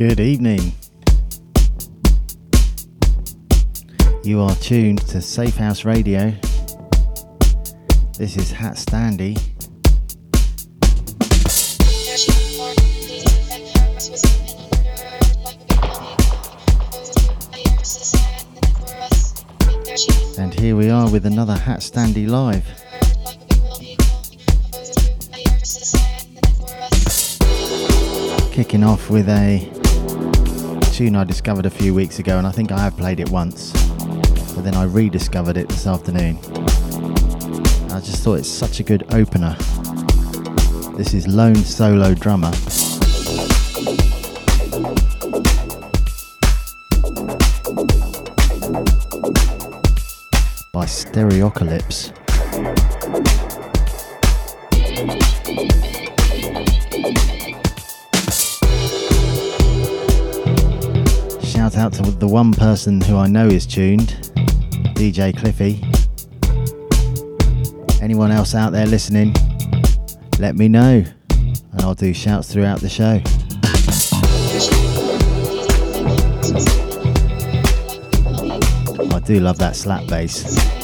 Good evening. You are tuned to Safehouse Radio. This is HatStandy. And here we are with another HatStandy Live. Kicking off with a tune I discovered a few weeks ago, and I think I have played it once, but then I rediscovered it this afternoon. I just thought it's such a good opener. This is Lone Solo Drummer. by Stereocalypse. Out to the one person who I know is tuned, DJ Cliffy. Anyone else out there listening, let me know, and I'll do shouts throughout the show. I do love that slap bass.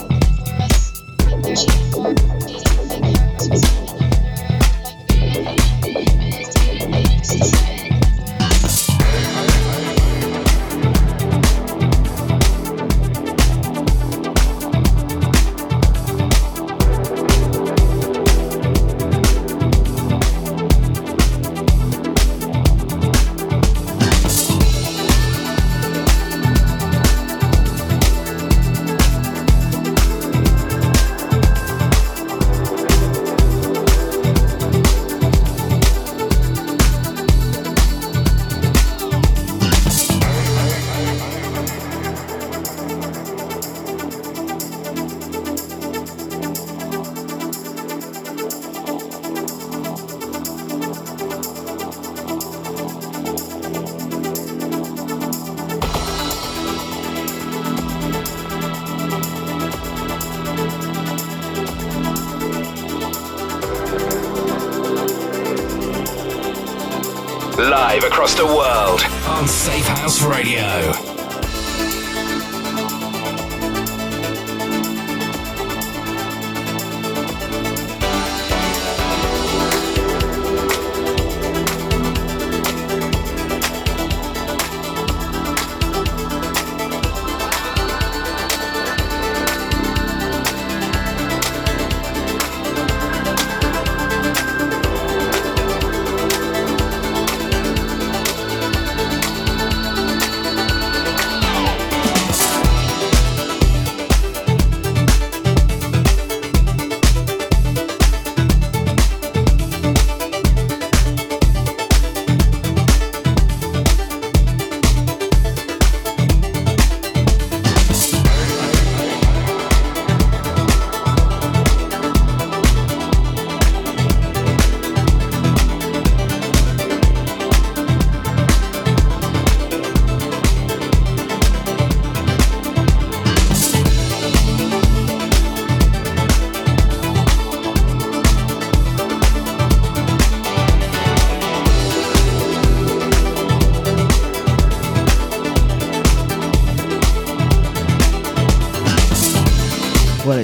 Safe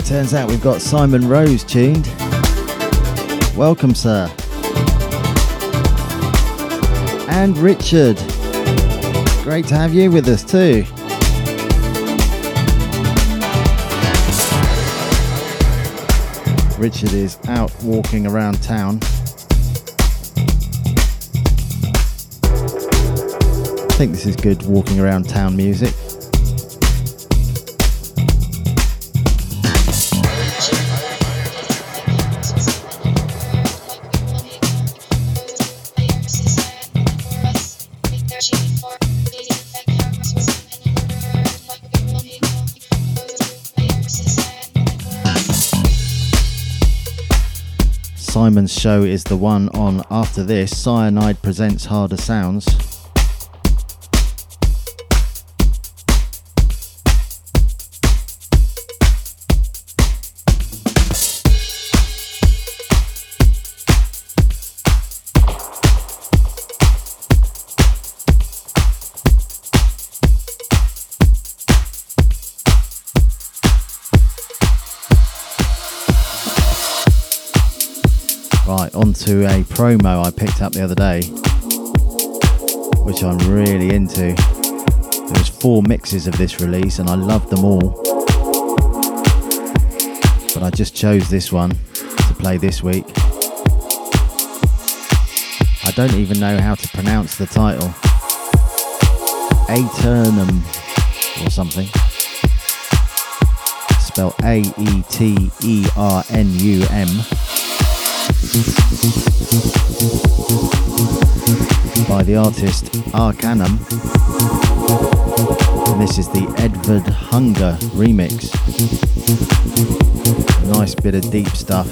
Radio. Turns out we've got Simon Rose tuned. Welcome, sir. And Richard. Great to have you with us, too. Richard is out walking around town. I think this is good walking around town music. Show is the one on after this. Cyanide presents Harder Sounds. Onto a promo I picked up the other day, which I'm really into. There was four mixes of this release and I loved them all. But I just chose this one to play this week. I don't even know how to pronounce the title. Aeternum or something. Spelled A E T E R N U M. By the artist Arcanum. And this is the Edvard Hunger remix. Nice bit of deep stuff.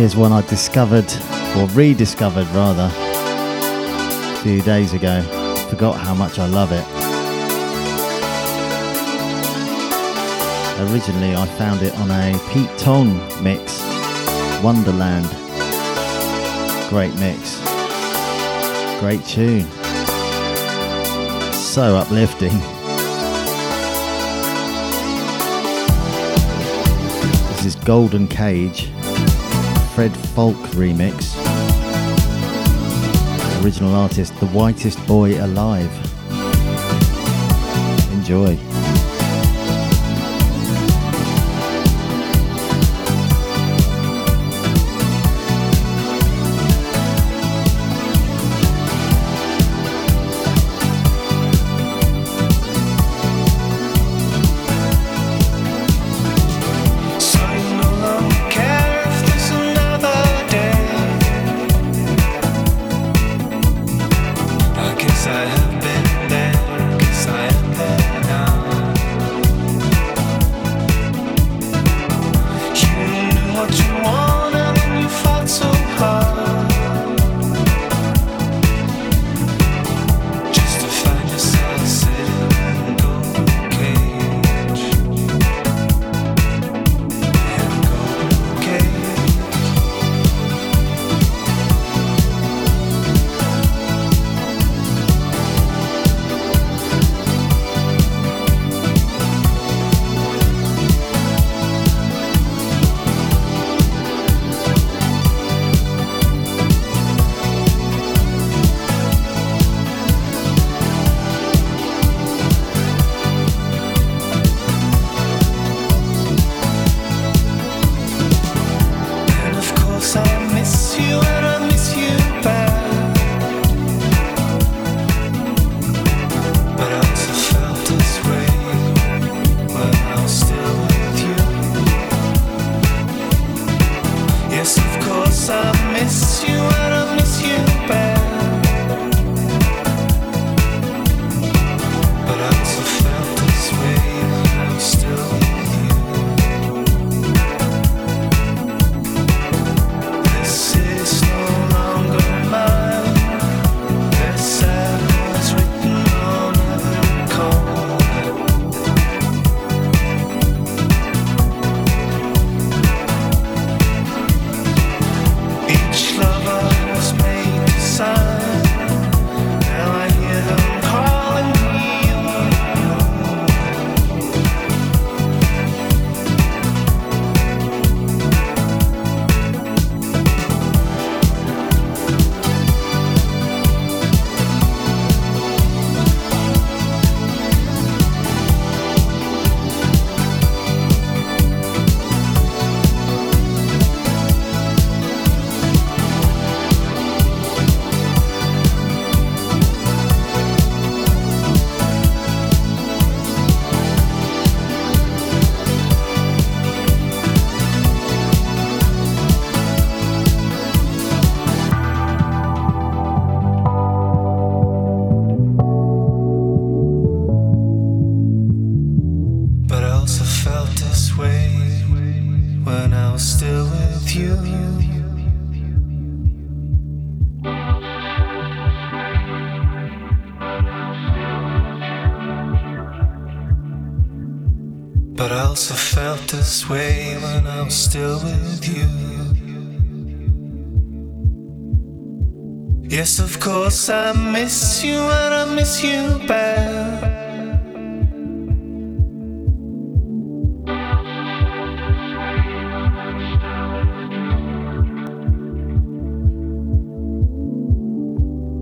Here's one I discovered, or rediscovered rather, a few days ago. Forgot how much I love it. Originally, I found it on a Pete Tong mix, Wonderland. Great mix. Great tune. So uplifting. This is Golden Cage, Fred Falke remix. Original artist, The Whitest Boy Alive. Enjoy. I have I'm still with you. Yes, of course, I miss you and I miss you bad.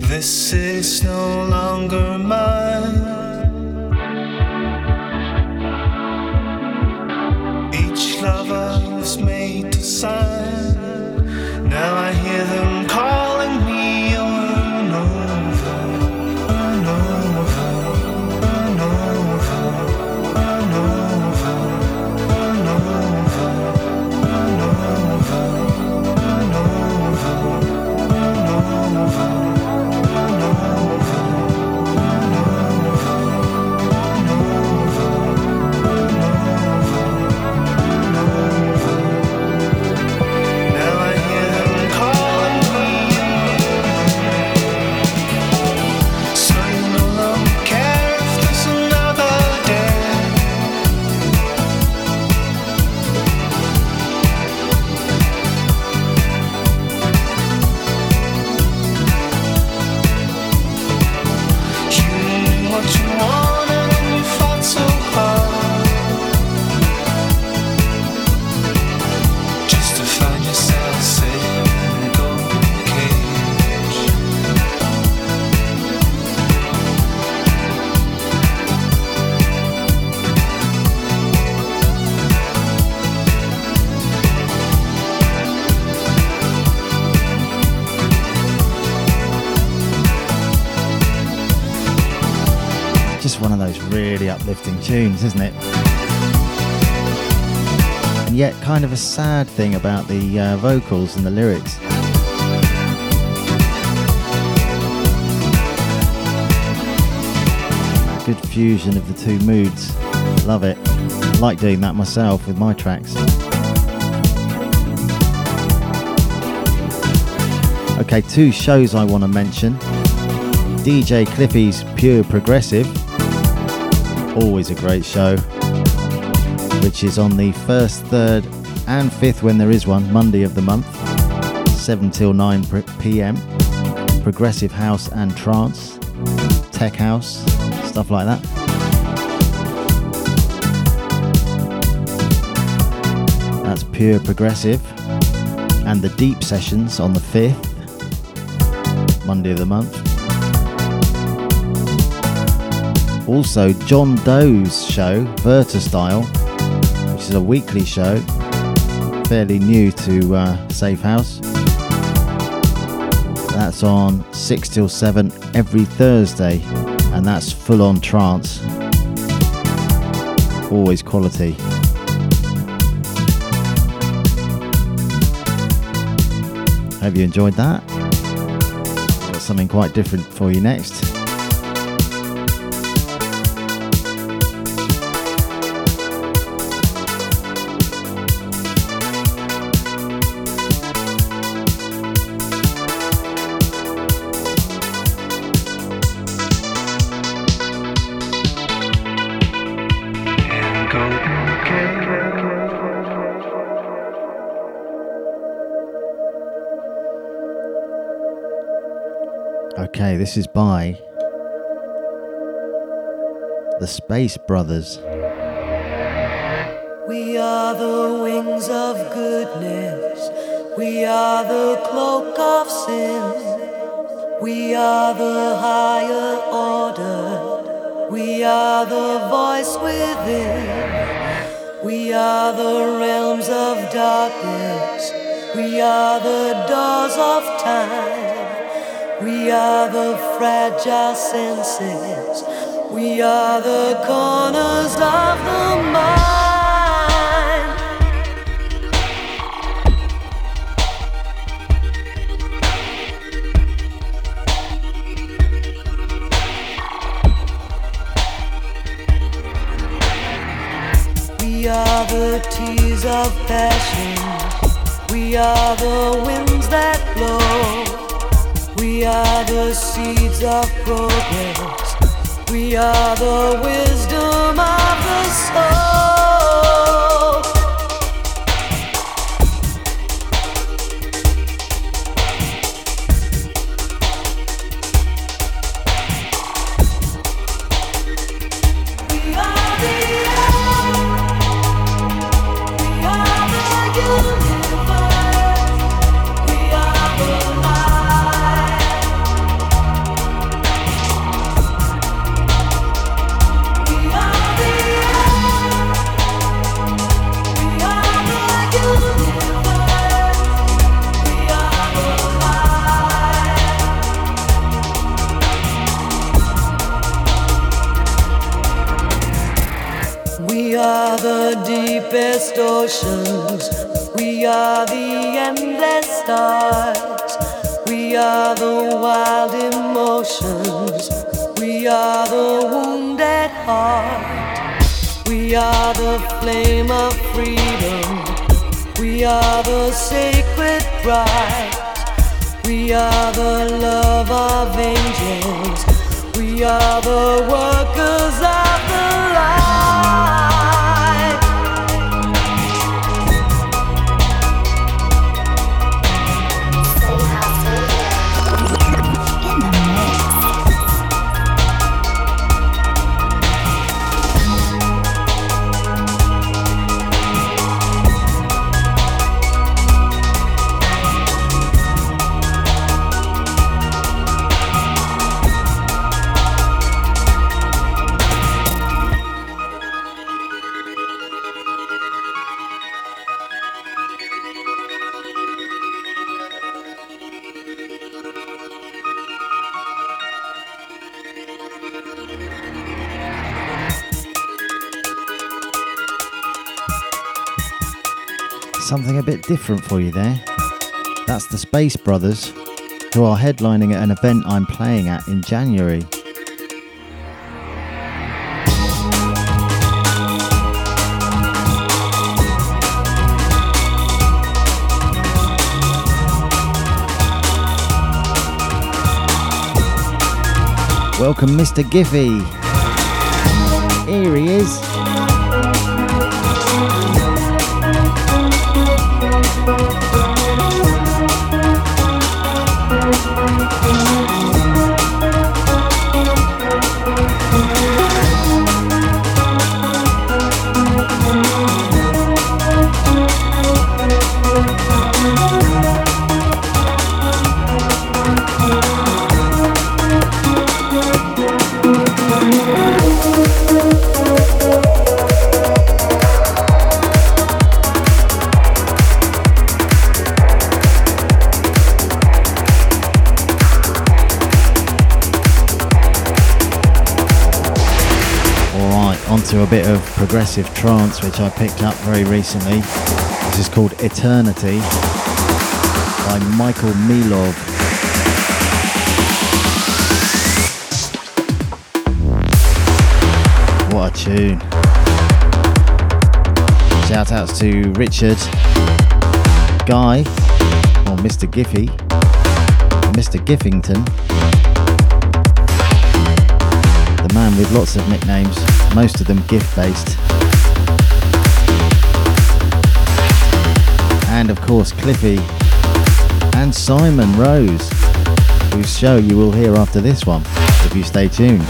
This is no longer kind of a sad thing about the uh, vocals and the lyrics. Good fusion of the two moods. Love it. Like doing that myself with my tracks. Okay, two shows I want to mention. DJ Cliffy's Pure Progressive, always a great show, which is on the 1st, 3rd, and 5th when there is one, Monday of the month, 7 till 9 pm. Progressive house and trance, tech house, stuff like that. That's Pure Progressive. And the Deep Sessions on the 5th, Monday of the month. Also, John Doe's show, Verta Style, which is a weekly show, fairly new to uh, Safehouse. That's on 6 till 7 every Thursday, and that's full on trance. Always quality. Hope you enjoyed that? Got something quite different for you next. This is by the Space Brothers. We are the wings of goodness. We are the cloak of sin. We are the higher order. We are the voice within. We are the realms of darkness. We are the doors of time. We are the fragile senses. We are the corners of the mind. We are the tears of passion. We are the winds that blow. We are the seeds of progress. We are the wisdom of the soul. Deepest oceans. We are the endless stars. We are the wild emotions. We are the wounded heart. We are the flame of freedom. We are the sacred bride. We are the love of angels. We are the workers of the light. Bit different for you there. That's the Space Brothers, who are headlining at an event I'm playing at in January. Welcome, Mr. Giffy. Here he is. A bit of progressive trance which I picked up very recently. This is called Eternity by Michael Milov. What a tune. Shout outs to Richard, Guy, or Mr. Giffy, Mr. Giffington, the man with lots of nicknames most of them gift based. And of course, Cliffy and Simon Rose, whose show you will hear after this one if you stay tuned.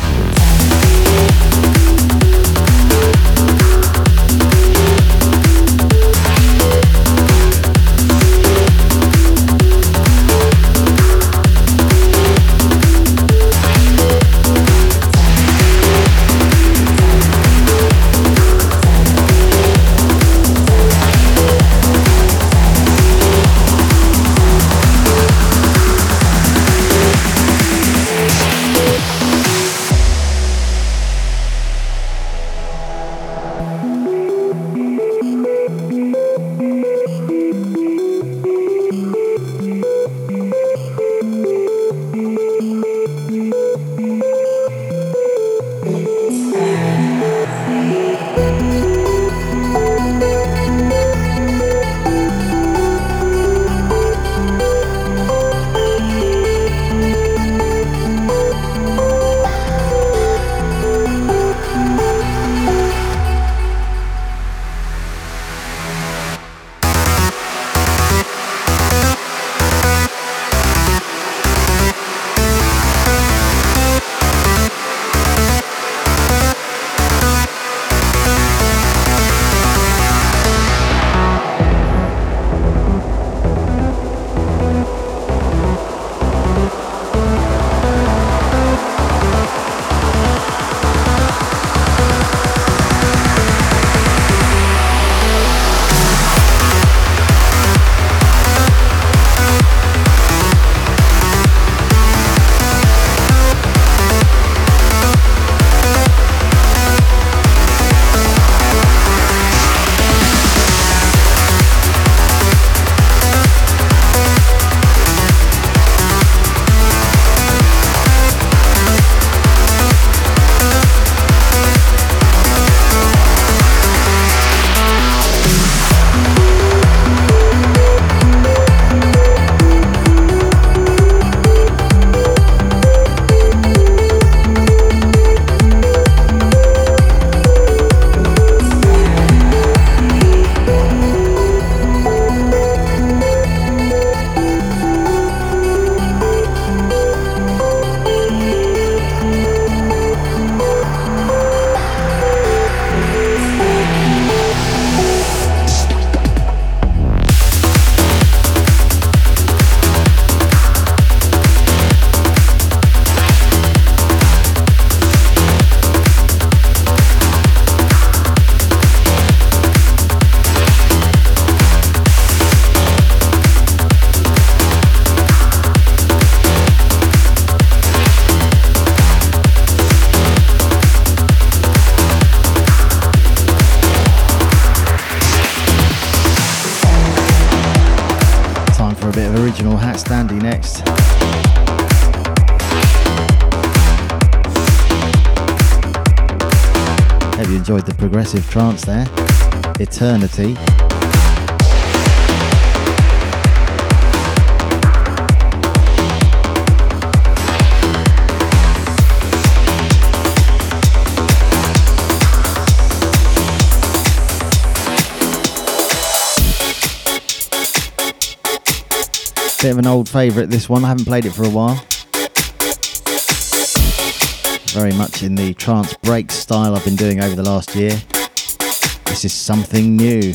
Hope you enjoyed the progressive trance there. Eternity. Bit of an old favourite, this one. I haven't played it for a while. Very much in the trance break style I've been doing over the last year. This is something new.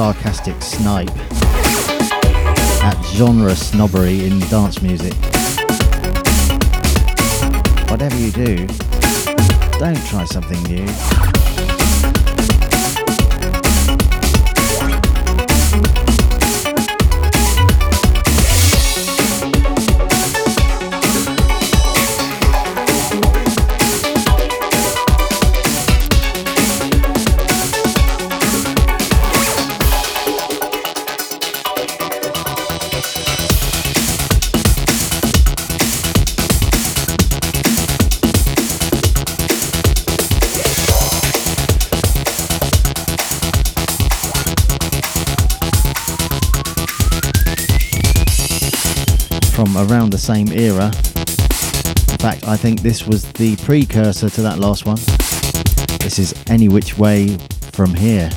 Sarcastic snipe at genre snobbery in dance music. Whatever you do, don't try something new. Around the same era. In fact, I think this was the precursor to that last one. This is Any Which Way From Here.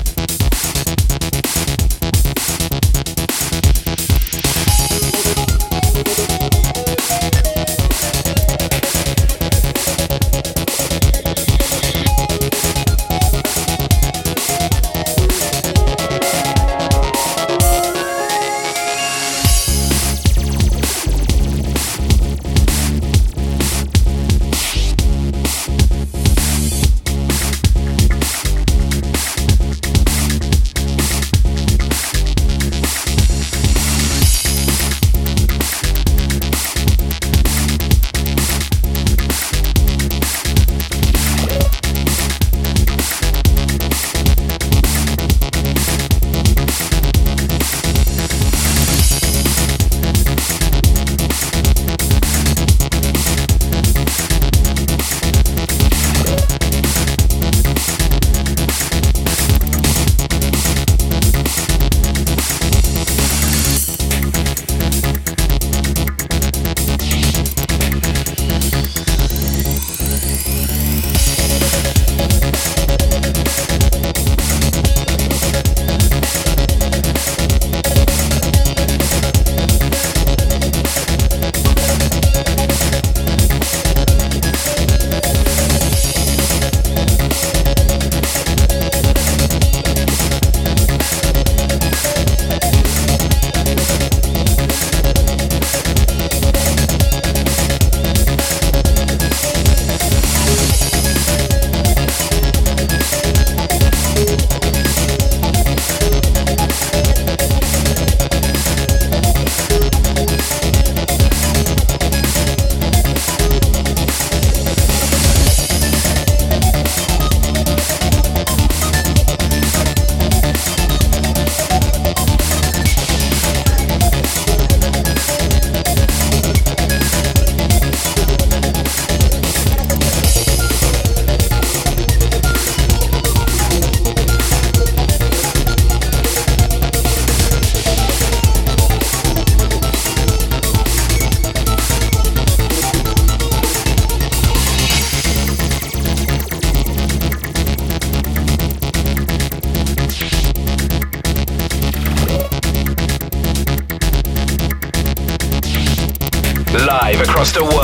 Master One.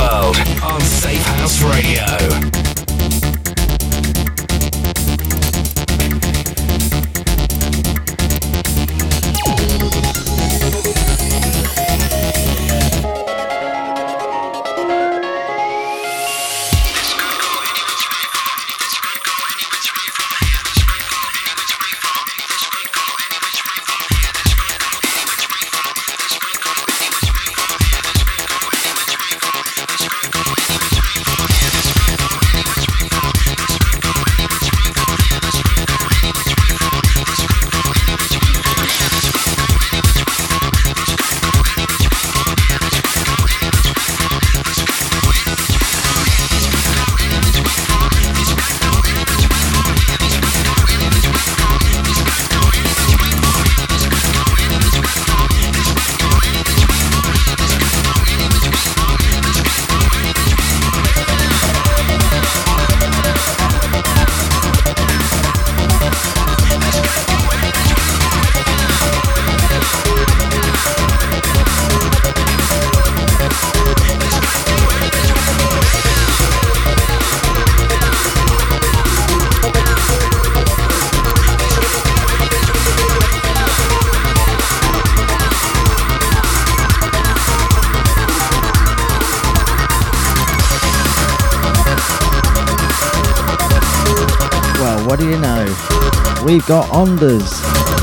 We've got Onders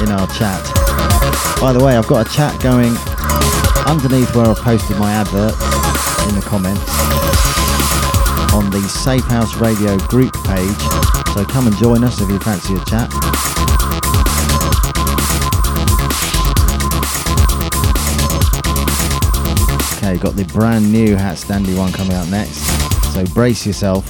in our chat. By the way, I've got a chat going underneath where I've posted my advert in the comments on the Safehouse Radio group page. So come and join us if you fancy a chat. Okay, got the brand new HatStandy one coming up next. So brace yourself.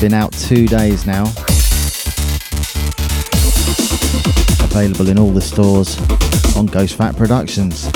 Been out two days now. Available in all the stores on Ghost Fat Productions.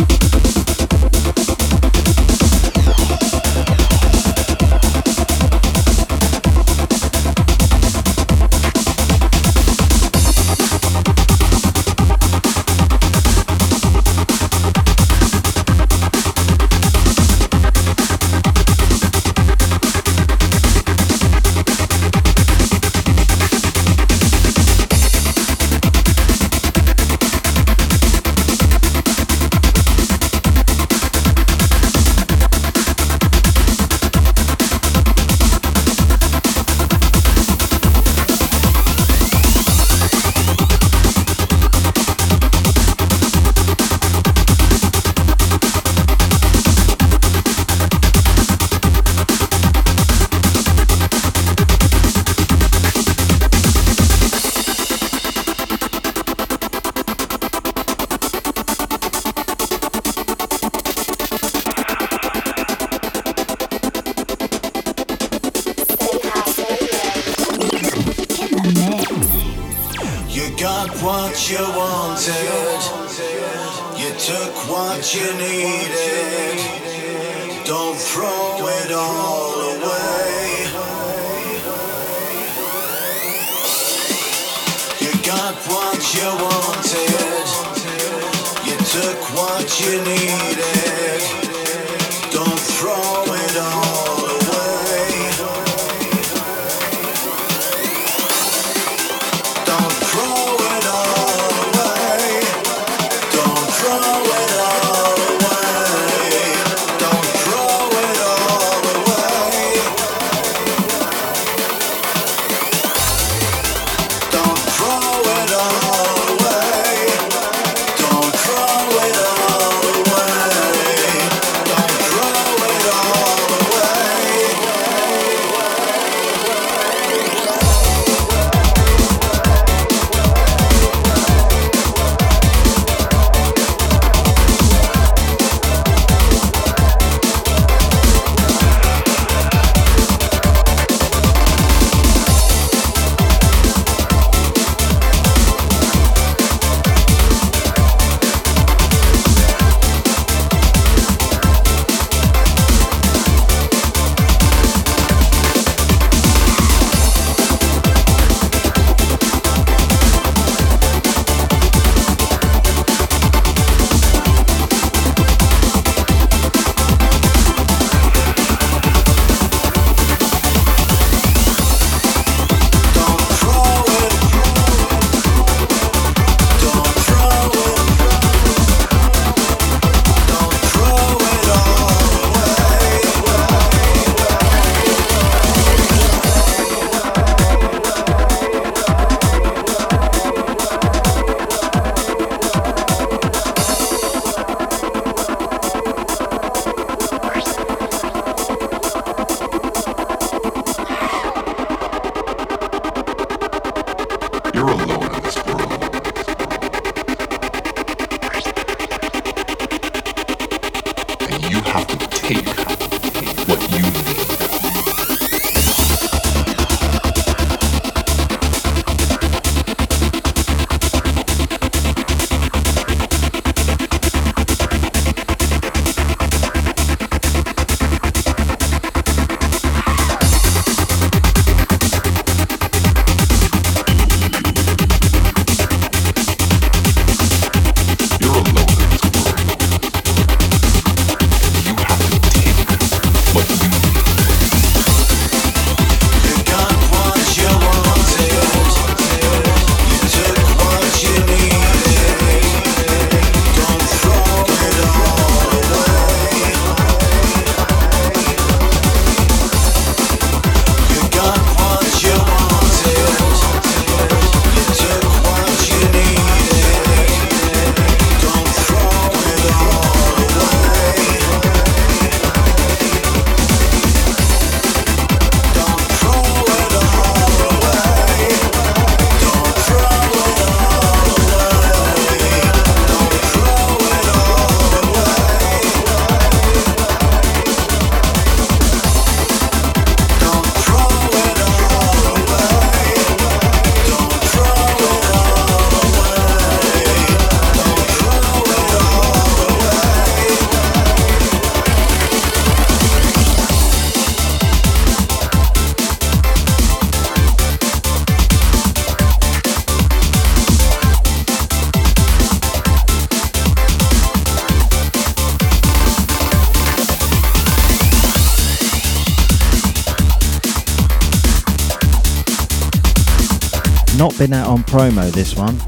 Been out on promo this one.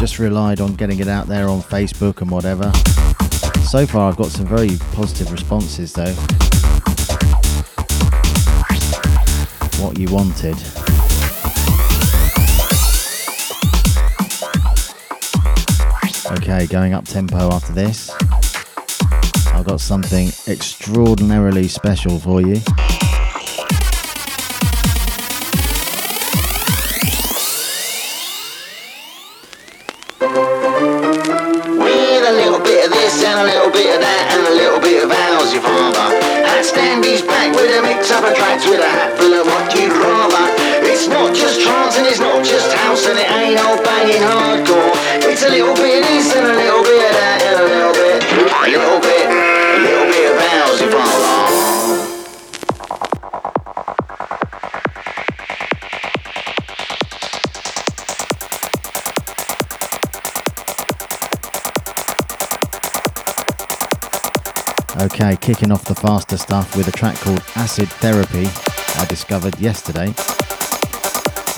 Just relied on getting it out there on Facebook and whatever. So far, I've got some very positive responses though. What you wanted. Okay, going up tempo after this. I've got something extraordinarily special for you. Kicking off the faster stuff with a track called Acid Therapy I discovered yesterday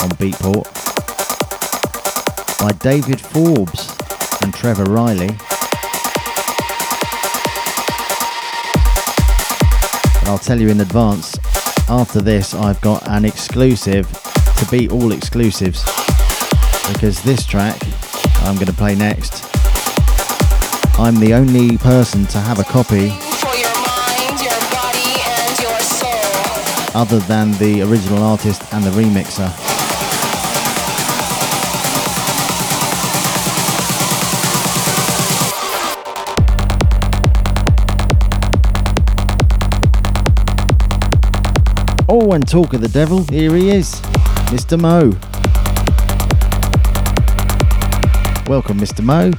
on Beatport by David Forbes and Trevor Riley. But I'll tell you in advance, after this, I've got an exclusive to beat all exclusives because this track I'm going to play next. I'm the only person to have a copy other than the original artist and the remixer. Oh, and talk of the devil, here he is, Mr. Mo. Welcome, Mr. Mo.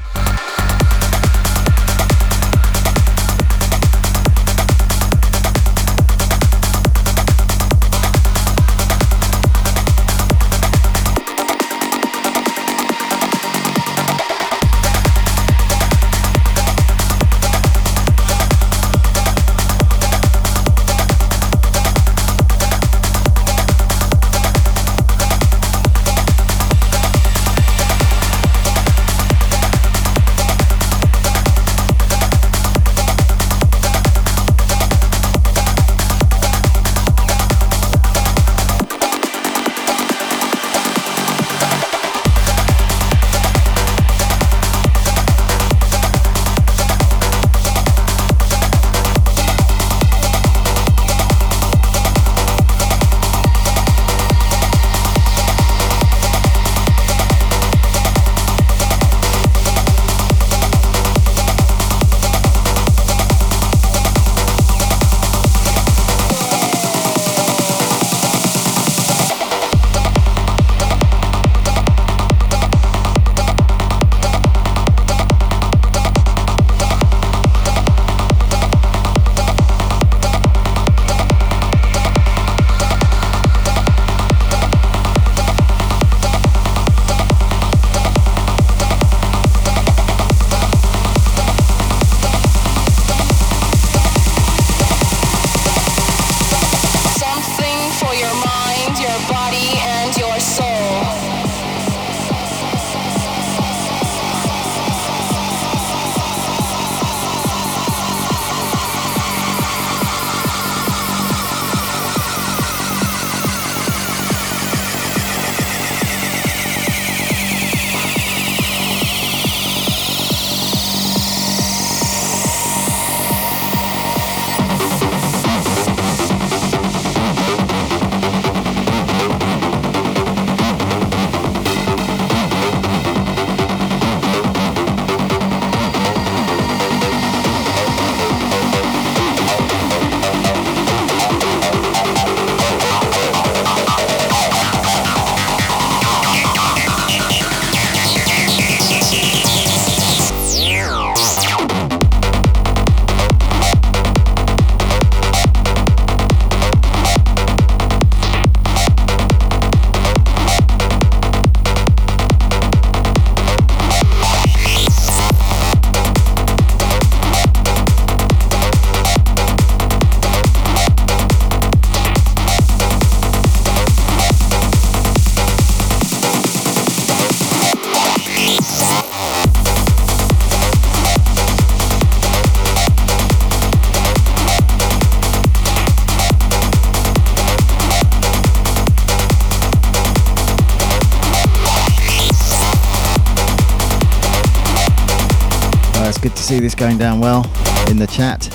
Going down well in the chat.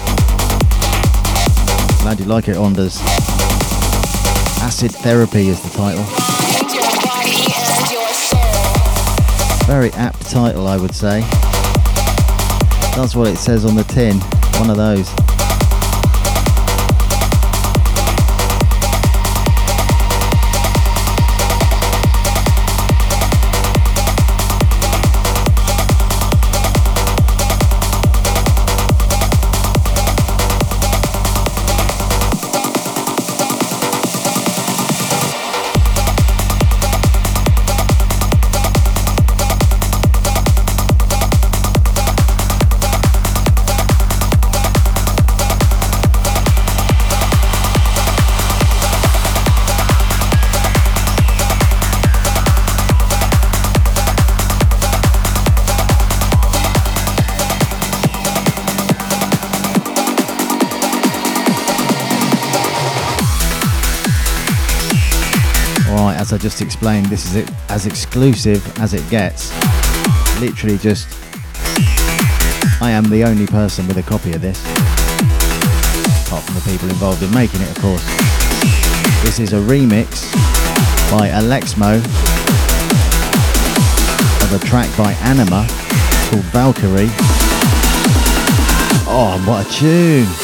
Glad you like it, Ondas. Acid Therapy is the title. Very apt title, I would say. That's what it says on the tin. One of those. Just explained, this is as exclusive as it gets. Literally just, I am the only person with a copy of this. Apart from the people involved in making it, of course. This is a remix by Alexmo of a track by Anima called Valkyrie. Oh, what a tune!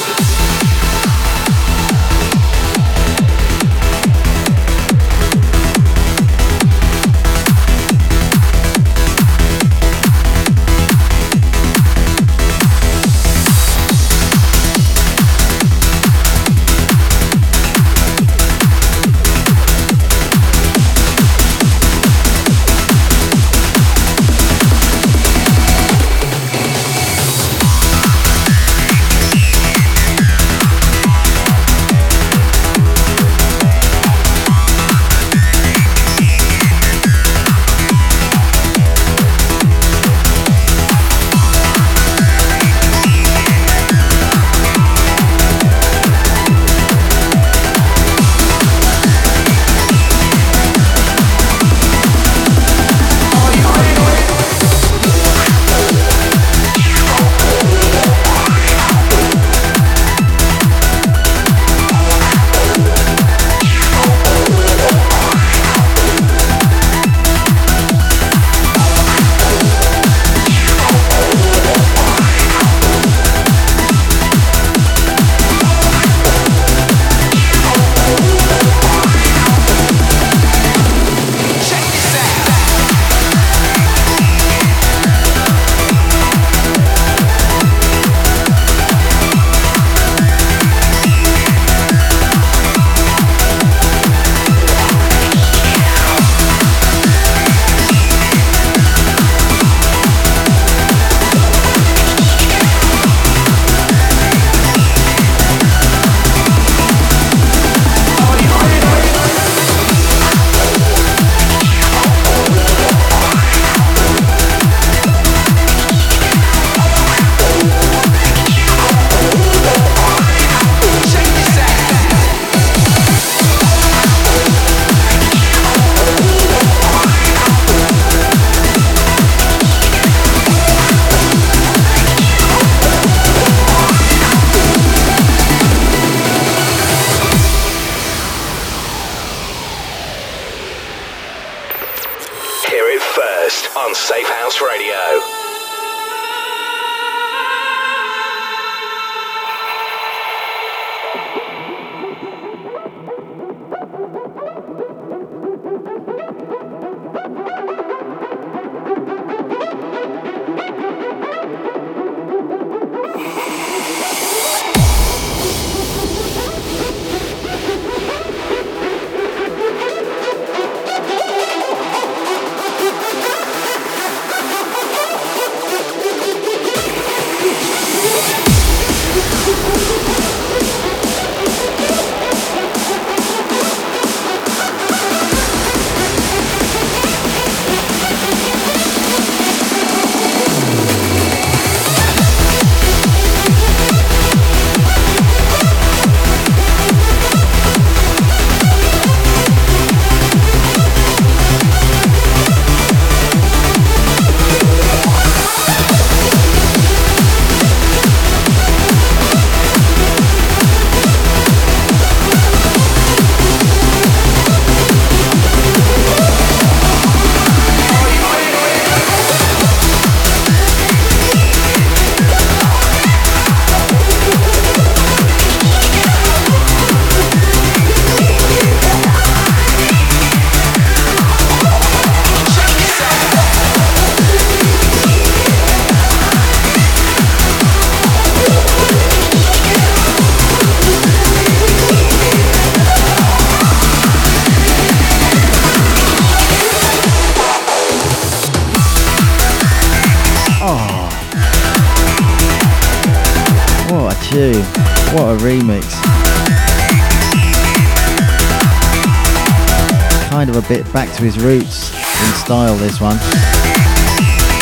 To his roots in style, this one.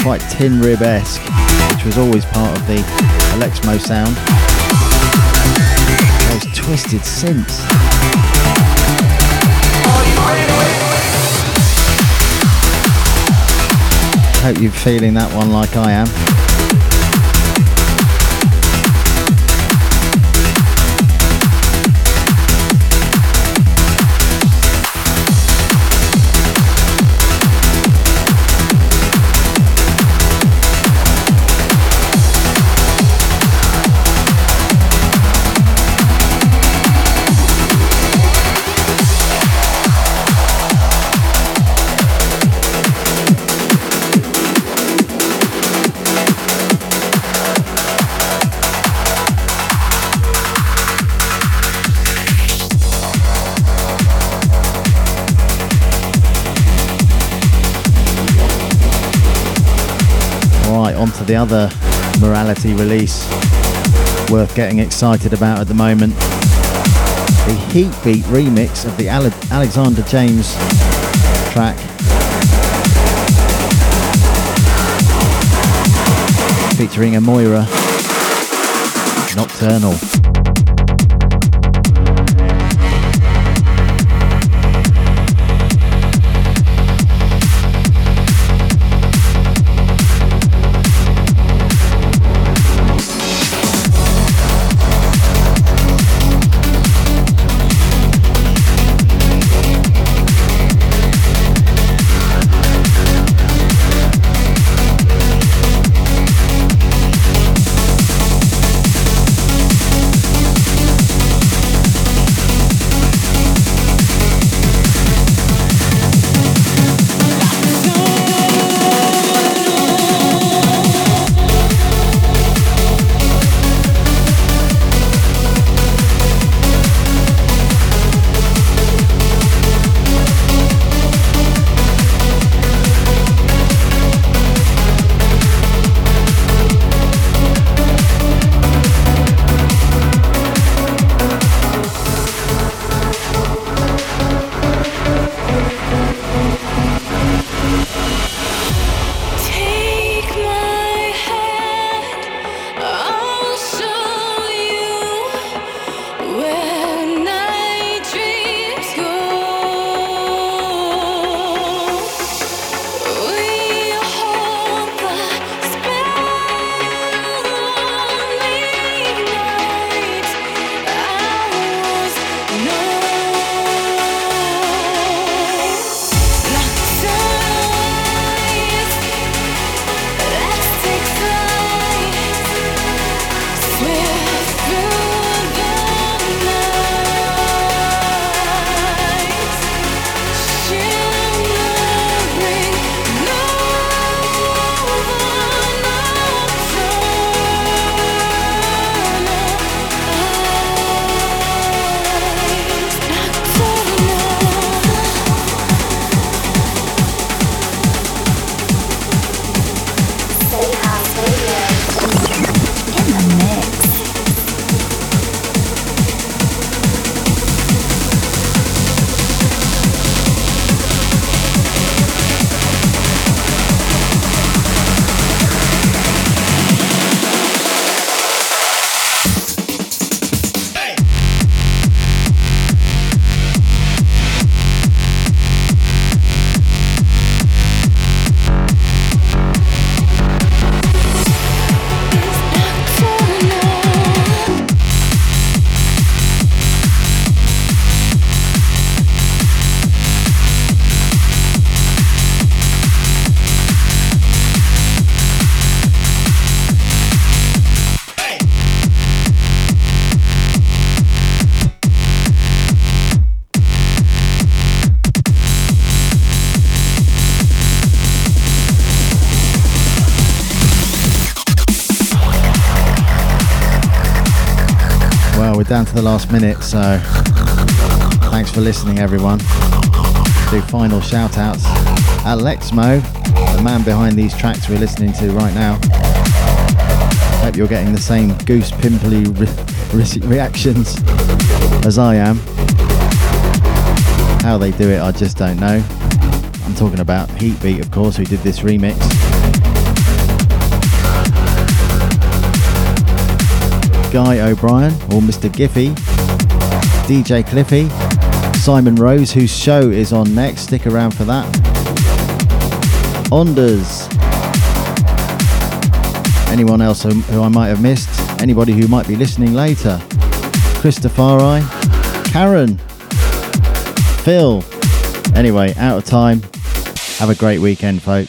Quite tin rib esque, which was always part of the Alexmo sound. Those twisted synths. Hope you're feeling that one like I am. To the other morality release worth getting excited about at the moment. The Heatbeat remix of the Ale- Alexander James track. Featuring Emoiryiah Nocturnal. The last minute, so thanks for listening, everyone. Do final shout outs. Alexmo, the man behind these tracks we're listening to right now. hope you're getting the same goose pimply re- re- reactions as I am. How they do it, I just don't know. I'm talking about Heatbeat, of course, who did this remix. Guy O'Brien, or Mr. Giffy, DJ Cliffy, Simon Rose, whose show is on next. Stick around for that. Onders. Anyone else who, I might have missed? Anybody who might be listening later? Christopher, Karen, Phil. Anyway, out of time. Have a great weekend, folks.